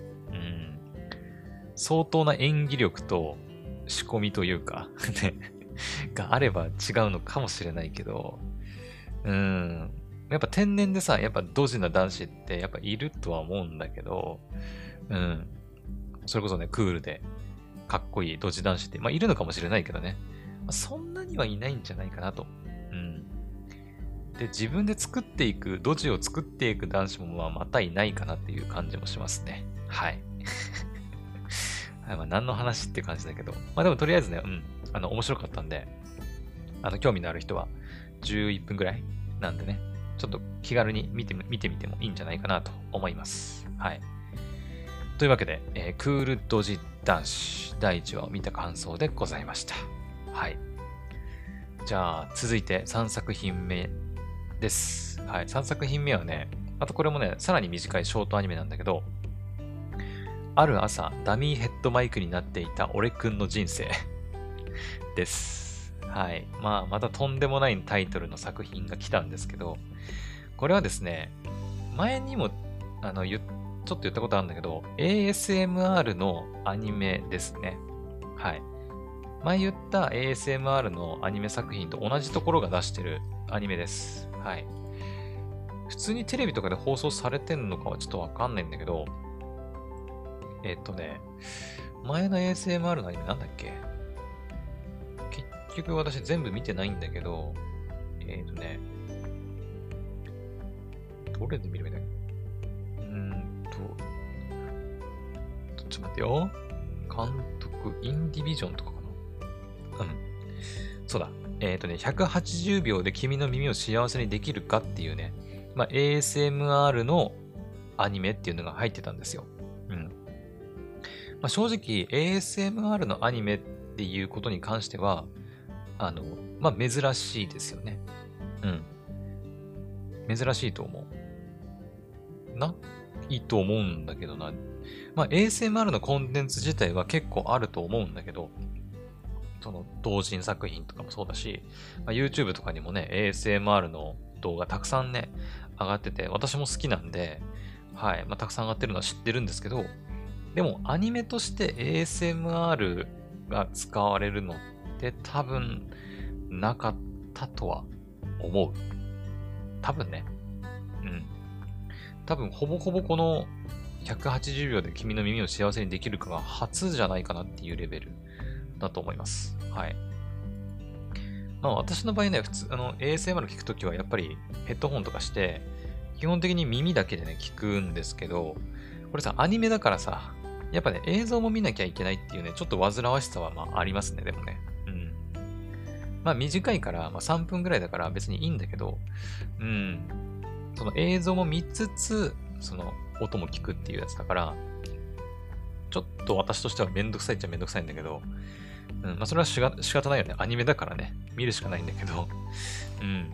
相当な演技力と仕込みというか [laughs] ね、があれば違うのかもしれないけど、うん。やっぱ天然でさ、やっぱドジな男子ってやっぱいるとは思うんだけど、うん。それこそね、クールで、かっこいいドジ男子って、まあいるのかもしれないけどね。まあそんなにはいないんじゃないかなと。うん。で、自分で作っていく、土地を作っていく男子もまあまたいないかなっていう感じもしますね。はい。はい、まあ何の話って感じだけど。まあでもとりあえずね、うん。あの、面白かったんで、あの、興味のある人は11分ぐらいなんでね、ちょっと気軽に見て見てみてもいいんじゃないかなと思います。はい。というわけで、えー、クールドジ男子第1話を見た感想でございました。はい。じゃあ、続いて3作品目です。はい。3作品目はね、あとこれもね、さらに短いショートアニメなんだけど、ある朝、ダミーヘッドマイクになっていた俺くんの人生 [laughs] です。はい。まあ、またとんでもないタイトルの作品が来たんですけど、これはですね、前にも、あの、ちょっと言ったことあるんだけど、ASMR のアニメですね。はい。前言った ASMR のアニメ作品と同じところが出してるアニメです。はい。普通にテレビとかで放送されてんのかはちょっとわかんないんだけど、えっとね、前の ASMR のアニメなんだっけ？結局私全部見てないんだけど、えっ、ー、とね、どれで見るみたいな。うんと、ちょっと待ってよ。監督、インディビジョンとかかな？うん。そうだ。えっ、ー、とね、180秒で君の耳を幸せにできるかっていうね、まあ、ASMR のアニメっていうのが入ってたんですよ。まあ、正直 ASMR のアニメっていうことに関しては、あの、まあ、珍しいですよね。うん。珍しいと思う。ないと思うんだけどな。まあ、ASMR のコンテンツ自体は結構あると思うんだけど、その同人作品とかもそうだし、まあ、YouTube とかにもね、ASMR の動画たくさんね、上がってて、私も好きなんで、はい、まあ、たくさん上がってるのは知ってるんですけど、でもアニメとして ASMR が使われるのって多分なかったとは思う。多分ね。うん。多分ほぼほぼこの180秒で君の耳を幸せにできるかが初じゃないかなっていうレベルだと思います。はい。まあ私の場合ね、普通、あの ASMR 聞くときはやっぱりヘッドホンとかして、基本的に耳だけでね、聞くんですけど、これさ、アニメだからさ、やっぱね、映像も見なきゃいけないっていうね、ちょっと煩わしさはまあありますね、でもね。うん。まあ短いから、まあ3分ぐらいだから別にいいんだけど、うん。その映像も見つつ、その音も聞くっていうやつだから、ちょっと私としてはめんどくさいっちゃめんどくさいんだけど、うん、まあそれはしが仕方ないよね。アニメだからね。見るしかないんだけど、うん。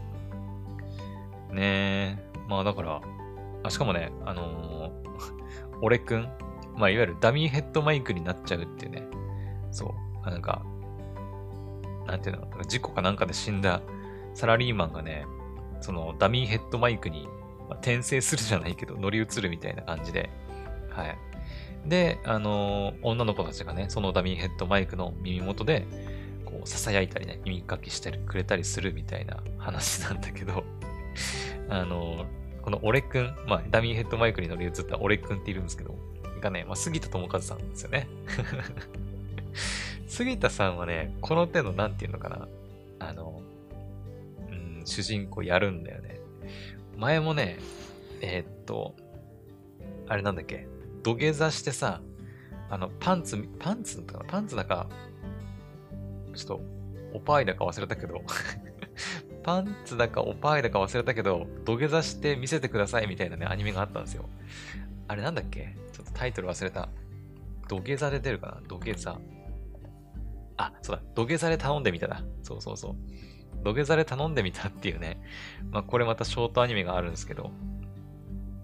ねえ。まあだから、あしかもね、あのー、俺くん、まあ、いわゆるダミーヘッドマイクになっちゃうっていうね。そう。なんか、なんていうの、事故かなんかで死んだサラリーマンがね、そのダミーヘッドマイクに、まあ、転生するじゃないけど乗り移るみたいな感じで、はい。で、あのー、女の子たちがね、そのダミーヘッドマイクの耳元で、こう、囁いたりね、耳かきしてくれたりするみたいな話なんだけど、[laughs] あのー、この俺くん、まあ、ダミーヘッドマイクに乗り移った俺くんっているんですけど、がね、まあ、杉田智和さんですよね。[laughs] 杉田さんはね、この手の、なんていうのかな、あの、うん、主人公やるんだよね。前もね、えー、っと、あれなんだっけ、土下座してさ、あの、パンツ、パンツだかパンツだか、ちょっと、おパーイだか忘れたけど [laughs] パンツだかおパーイだか忘れたけど、土下座して見せてくださいみたいなね、アニメがあったんですよ。あれなんだっけ？ちょっとタイトル忘れた。土下座で出るかな？土下座。あ、そうだ。土下座で頼んでみただ。そうそうそう。土下座で頼んでみたっていうね。まあ、これまたショートアニメがあるんですけど。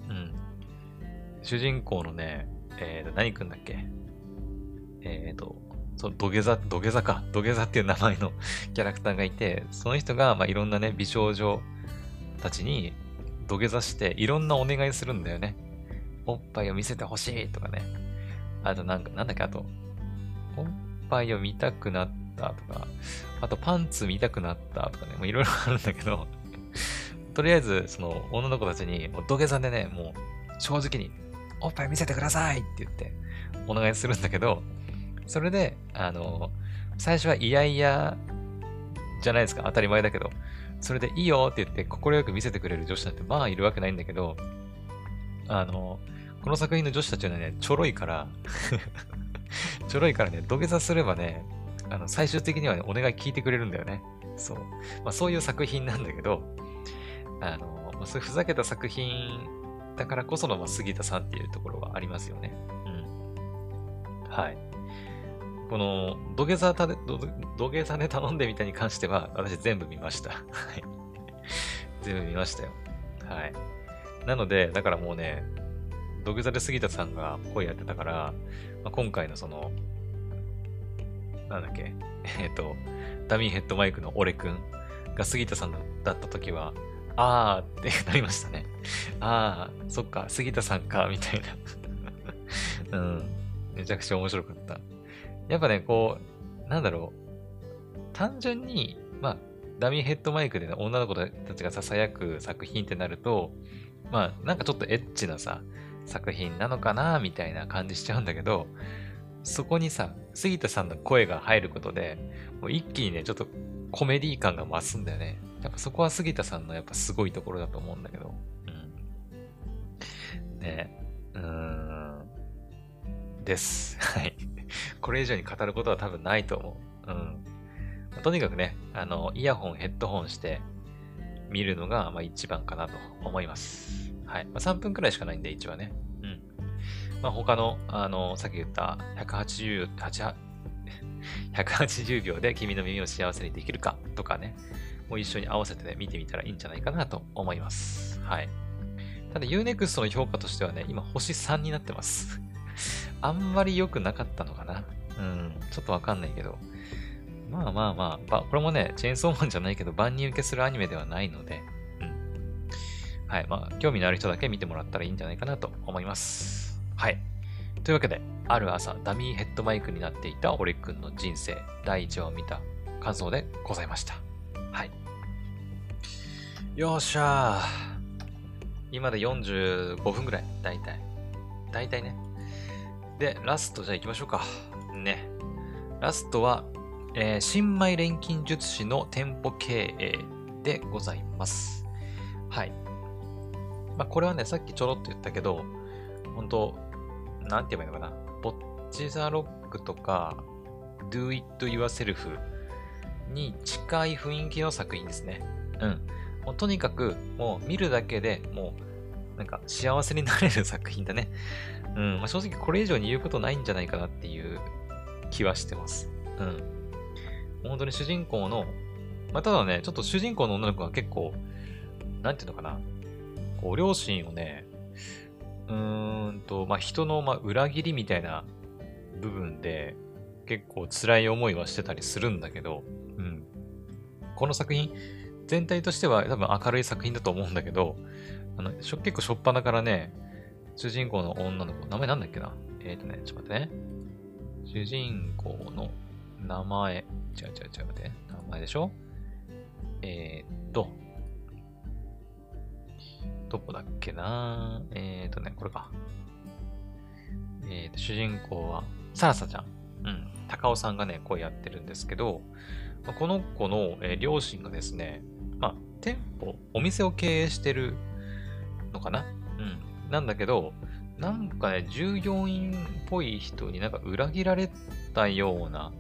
うん。主人公のね、えーと、何くんだっけ？えっ、ー、と、そう、土下座、土下座か。土下座っていう名前の [laughs] キャラクターがいて、その人が、まあ、いろんなね、美少女たちに土下座して、いろんなお願いするんだよね。おっぱいを見せてほしいとかね。あとなんか、なんだっけ、あと、おっぱいを見たくなったとか、あとパンツ見たくなったとかね、もういろいろあるんだけど、とりあえず、その女の子たちに、もう土下座でね、もう正直に、おっぱい見せてくださいって言って、お願いするんだけど、それで、あの、最初は嫌々じゃないですか。当たり前だけど。それでいいよって言って快く見せてくれる女子なんてまあいるわけないんだけど、あの、この作品の女子たちはね、ちょろいから [laughs] ちょろいからね、土下座すればね、あの、最終的にはね、お願い聞いてくれるんだよね。そう。まあそういう作品なんだけど、あの、まあ、そういうふざけた作品だからこその、まあ、杉田さんっていうところがありますよね。うん。はい。この、土下座たで、土下座で頼んでみたに関しては、私全部見ました。はい。全部見ましたよ。はい。なので、だからもうね、土下座で杉田さんが声やってたから、まあ、今回のその、なんだっけ、[laughs] えっ、と、ダミーヘッドマイクの俺くんが杉田さんだった時は、あーってなりましたね。あー、そっか、杉田さんか、みたいな [laughs] うん。めちゃくちゃ面白かった。やっぱね、こう、なんだろう。単純に、まあ、ダミーヘッドマイクで、ね、女の子たちが囁く作品ってなると、まあ、なんかちょっとエッチなさ、作品なのかな、みたいな感じしちゃうんだけど、そこにさ、杉田さんの声が入ることで、もう一気にね、ちょっとコメディ感が増すんだよね。やっぱそこは杉田さんのやっぱすごいところだと思うんだけど。うん。ねうーん。です。[laughs] はい。これ以上に語ることは多分ないと思う。うん。とにかくね、あの、イヤホン、ヘッドホンして見るのが、まあ、一番かなと思います。はい。まあ、3分くらいしかないんで、一応ね。うん。まあ、他の、あの、さっき言った180、180 [laughs] 秒で君の耳を幸せにできるかとかね、もう一緒に合わせて、ね、見てみたらいいんじゃないかなと思います。はい。ただ Unext の評価としてはね、今星3になってます。[laughs] あんまり良くなかったのかな。うん、ちょっとわかんないけど。まあまあまあ、これもね、チェーンソーマンじゃないけど、万人受けするアニメではないので、はい、まあ、興味のある人だけ見てもらったらいいんじゃないかなと思います。はい。というわけで、ある朝、ダミーヘッドマイクになっていたオレくんの人生、第1話を見た感想でございました。はい。よっしゃー。今で45分ぐらい、だいたい。だいたいね。で、ラストじゃあ行きましょうか。ね。ラストは、えー、新米錬金術師の店舗経営でございます。はい。まあ、これはね、さっきちょろっと言ったけど、本当なんて言えばいいのかな。ボッチザロックとか、Do It Yourself に近い雰囲気の作品ですね。うん。もうとにかく、もう見るだけでもう、なんか幸せになれる作品だね。うん。まあ、正直これ以上に言うことないんじゃないかなっていう気はしてます。うん。本当に主人公の、まあ、ただね、ちょっと主人公の女の子が結構、なんていうのかな。こう、両親をね、うーんと、まあ、人の、ま裏切りみたいな部分で、結構辛い思いはしてたりするんだけど、うん。この作品、全体としては多分明るい作品だと思うんだけど、あの、結構しょっぱなからね、主人公の女の子、名前なんだっけな？えっ、ー、とね、ちょっと待ってね。主人公の名前、違う違う違う待って、名前でしょ？えー、っと、どこだっけなえっ、ー、とね、これか。えっ、ー、と、主人公は、サラサちゃん。うん。高尾さんがね、声やってるんですけど、まこの子の、えー、両親がですね、まあ、店舗、お店を経営してるのかなうん。なんだけど、なんかね、従業員っぽい人になんか裏切られたような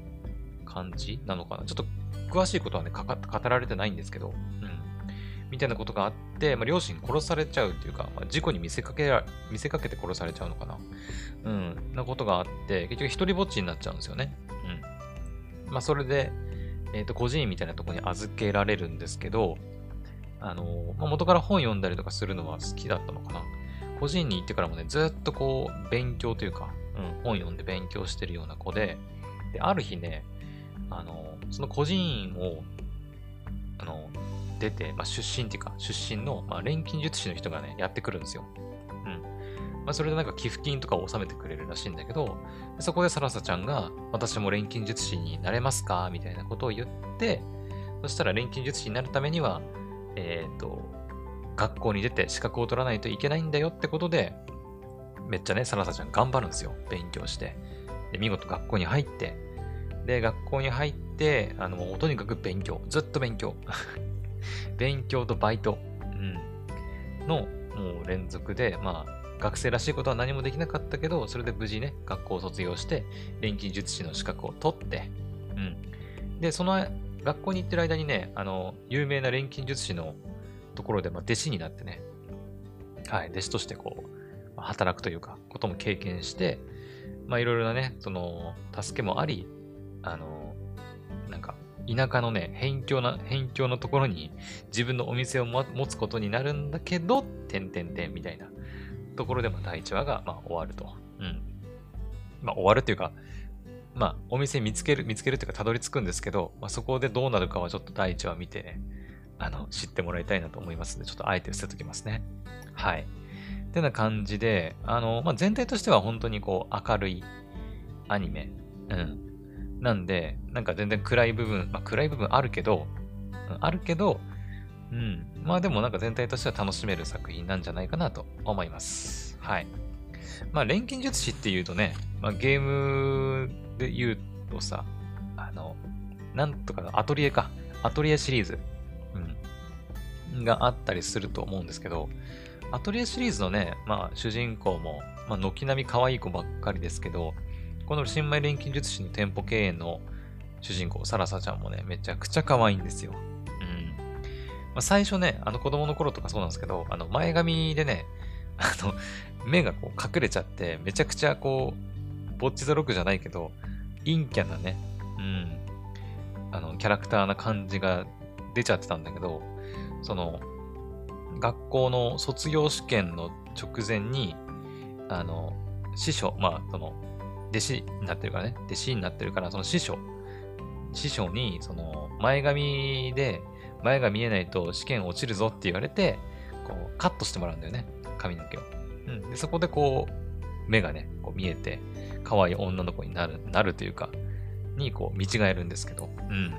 感じなのかなちょっと詳しいことはね、語られてないんですけど、うん。みたいなことがあって、まあ、両親殺されちゃうっていうか、まあ、事故に見せかけら、見せかけて殺されちゃうのかな。うん、なことがあって、結局一人ぼっちになっちゃうんですよね。うん。まあ、それで、えっ、ー、と、孤児院みたいなとこに預けられるんですけど、あのー、まあ、元から本読んだりとかするのは好きだったのかな。個人に行ってからもね、ずっとこう、勉強というか、うん、本読んで勉強してるような子で、で、ある日ね、あの、その個人を、あの出て、まあ、出身っていうか、出身の、まあ、錬金術師の人がね、やってくるんですよ。うん。まあ、それでなんか寄付金とかを納めてくれるらしいんだけど、そこでサラサちゃんが、私も錬金術師になれますかみたいなことを言って、そしたら錬金術師になるためには、えっ、ー、と、学校に出て資格を取らないといけないんだよってことで、めっちゃね、サラサちゃん頑張るんですよ。勉強して。で、見事学校に入って、で、学校に入って、あの、とにかく勉強。ずっと勉強。勉強とバイト。うん。の、もう連続で、まあ、学生らしいことは何もできなかったけど、それで無事ね、学校を卒業して、錬金術師の資格を取って、うん。で、その学校に行ってる間にね、あの、有名な錬金術師のところで、まあ、弟子になってね、はい、弟子としてこう、働くというか、ことも経験して、まあいろいろなね、その、助けもあり、あの、田舎のね、辺境な、辺境のところに自分のお店を持つことになるんだけど、てんてんてんみたいなところで、まあ第1話が、まあ終わると。うん。まあ終わるっていうか、まあお店見つける、見つけるっていうかたどり着くんですけど、まあそこでどうなるかはちょっと第1話見てね、あの、知ってもらいたいなと思いますので、ちょっとあえて捨てときますね。はい。ってな感じで、あの、まあ、全体としては本当にこう明るいアニメ。うん。なんで、なんか全然暗い部分、まあ、暗い部分あるけど、あるけど、うん。まあでもなんか全体としては楽しめる作品なんじゃないかなと思います。はい。まあ錬金術師っていうとね、まあ、ゲームで言うとさ、あの、なんとかアトリエか。アトリエシリーズ。うん。があったりすると思うんですけど、アトリエシリーズのね、まあ、主人公も、まあ、軒並み可愛い子ばっかりですけど、この新米錬金術師の店舗経営の主人公、サラサちゃんもね、めちゃくちゃ可愛いんですよ。うん。まあ、最初ね、あの子供の頃とかそうなんですけど、あの前髪でね、[laughs] あの、目がこう隠れちゃって、めちゃくちゃこう、ボッチザロックじゃないけど、陰キャなね、うん、あの、キャラクターな感じが出ちゃってたんだけど、その、学校の卒業試験の直前に、あの、師匠、まあ、その、弟子になってるからね、弟子になってるから、その師匠、師匠に、その、前髪で、前が見えないと試験落ちるぞって言われて、こう、カットしてもらうんだよね、髪の毛を。うん。で、そこでこう、目がね、こう見えて、可愛い女の子になる、なるというか、にこう、見違えるんですけど、うん。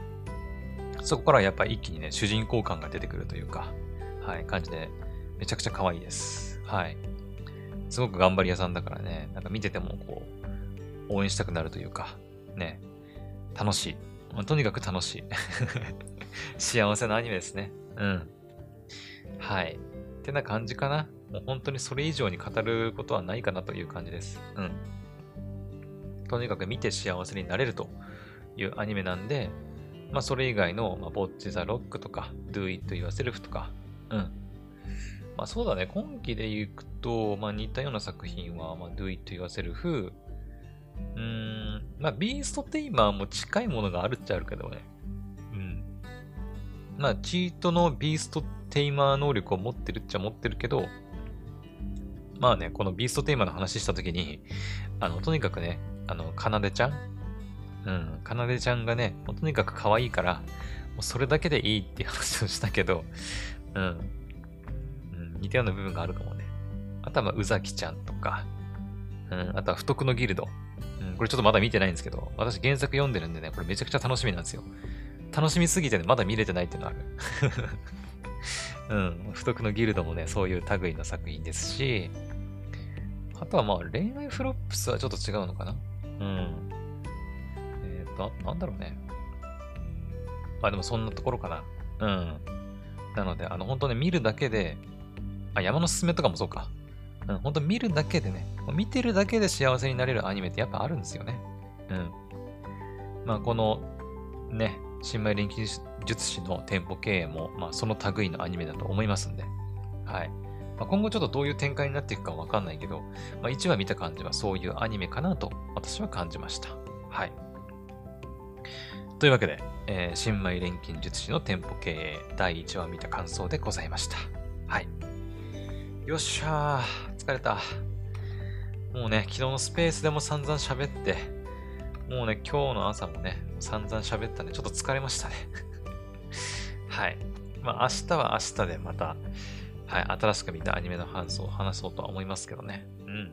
そこからやっぱ一気にね、主人公感が出てくるというか、はい、感じで、めちゃくちゃ可愛いです。はい。すごく頑張り屋さんだからね、なんか見ててもこう、応援したくなるというか、ね、楽しいま。とにかく楽しい。[laughs] 幸せなアニメですね。うん。はい。ってな感じかな。もう本当にそれ以上に語ることはないかなという感じです。うん。とにかく見て幸せになれるというアニメなんで、まあそれ以外の、まあ、ボッチザロックとか、Do It Yourself とか、うん。まあそうだね、今期で行くと、まあ似たような作品は、まあ Do It Yourself、うーん、まあビーストテイマーも近いものがあるっちゃあるけどね。うん。まあチートのビーストテイマー能力を持ってるっちゃ持ってるけど、まあね、このビーストテイマの話したときに、あの、とにかくね、あの、かなでちゃん？うん、かなでちゃんがね、もうとにかく可愛いから、もうそれだけでいいっていう話をしたけど、うん。うん、似たような部分があるかもね。あとは、まあ、宇崎ちゃんとか、うん、あとは、不徳のギルド。これちょっとまだ見てないんですけど、私原作読んでるんでね、これめちゃくちゃ楽しみなんですよ。楽しみすぎてね、まだ見れてないっていうのある。[laughs] うん、不徳のギルドもね、そういう類の作品ですし、あとはまあ、恋愛フロップスはちょっと違うのかなうん。えっ、ー、と、なんだろうね。まあでもそんなところかな。うん。なので、あの、本当ね、見るだけで、あ、山のすすめとかもそうか。うん、本当見るだけでね、見てるだけで幸せになれるアニメってやっぱあるんですよね。うん。まあ、この、ね、新米錬金術師の店舗経営も、まあ、その類のアニメだと思いますんで、はい。まあ、今後ちょっとどういう展開になっていくかわかんないけど、まあ、1話見た感じはそういうアニメかなと私は感じました。はい。というわけで、えー、新米錬金術師の店舗経営第1話見た感想でございました。はい。よっしゃー、疲れた。もうね、昨日のスペースでも散々喋って、もうね、今日の朝もね、散々喋ったんで、ちょっと疲れましたね。[laughs] はい。まあ、明日は明日でまた、はい、新しく見たアニメの感想を話そうとは思いますけどね。うん。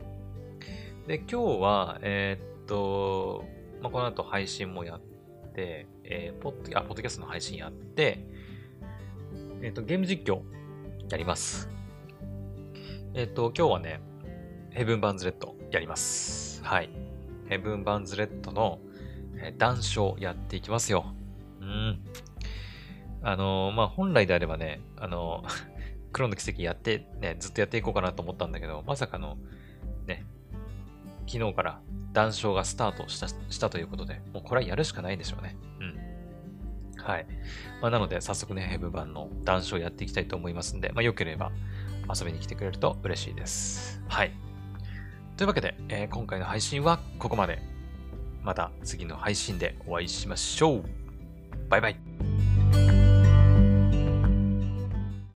で、今日は、えー、っと、まあ、この後配信もやって、えー、ポッド、あ、ポッドキャストの配信やって、えっ、と、ゲーム実況やります。えっ、と、今日はね、ヘブン・バンズ・レッドやります。はい。ヘブン・バンズ・レッドの、えー、談笑やっていきますよ。うん。あのー、まあ、本来であればね、あのー、[laughs] 黒の奇跡やって、ね、ずっとやっていこうかなと思ったんだけど、まさかの、ね、昨日から談笑がスタートしたしたということで、もうこれはやるしかないんでしょうね。うん。はい。まあ、なので、早速ね、ヘブ版の談笑やっていきたいと思いますんで、まあ、よければ遊びに来てくれると嬉しいです。はい。というわけで、えー、今回の配信はここまで。また次の配信でお会いしましょう。バイバイ。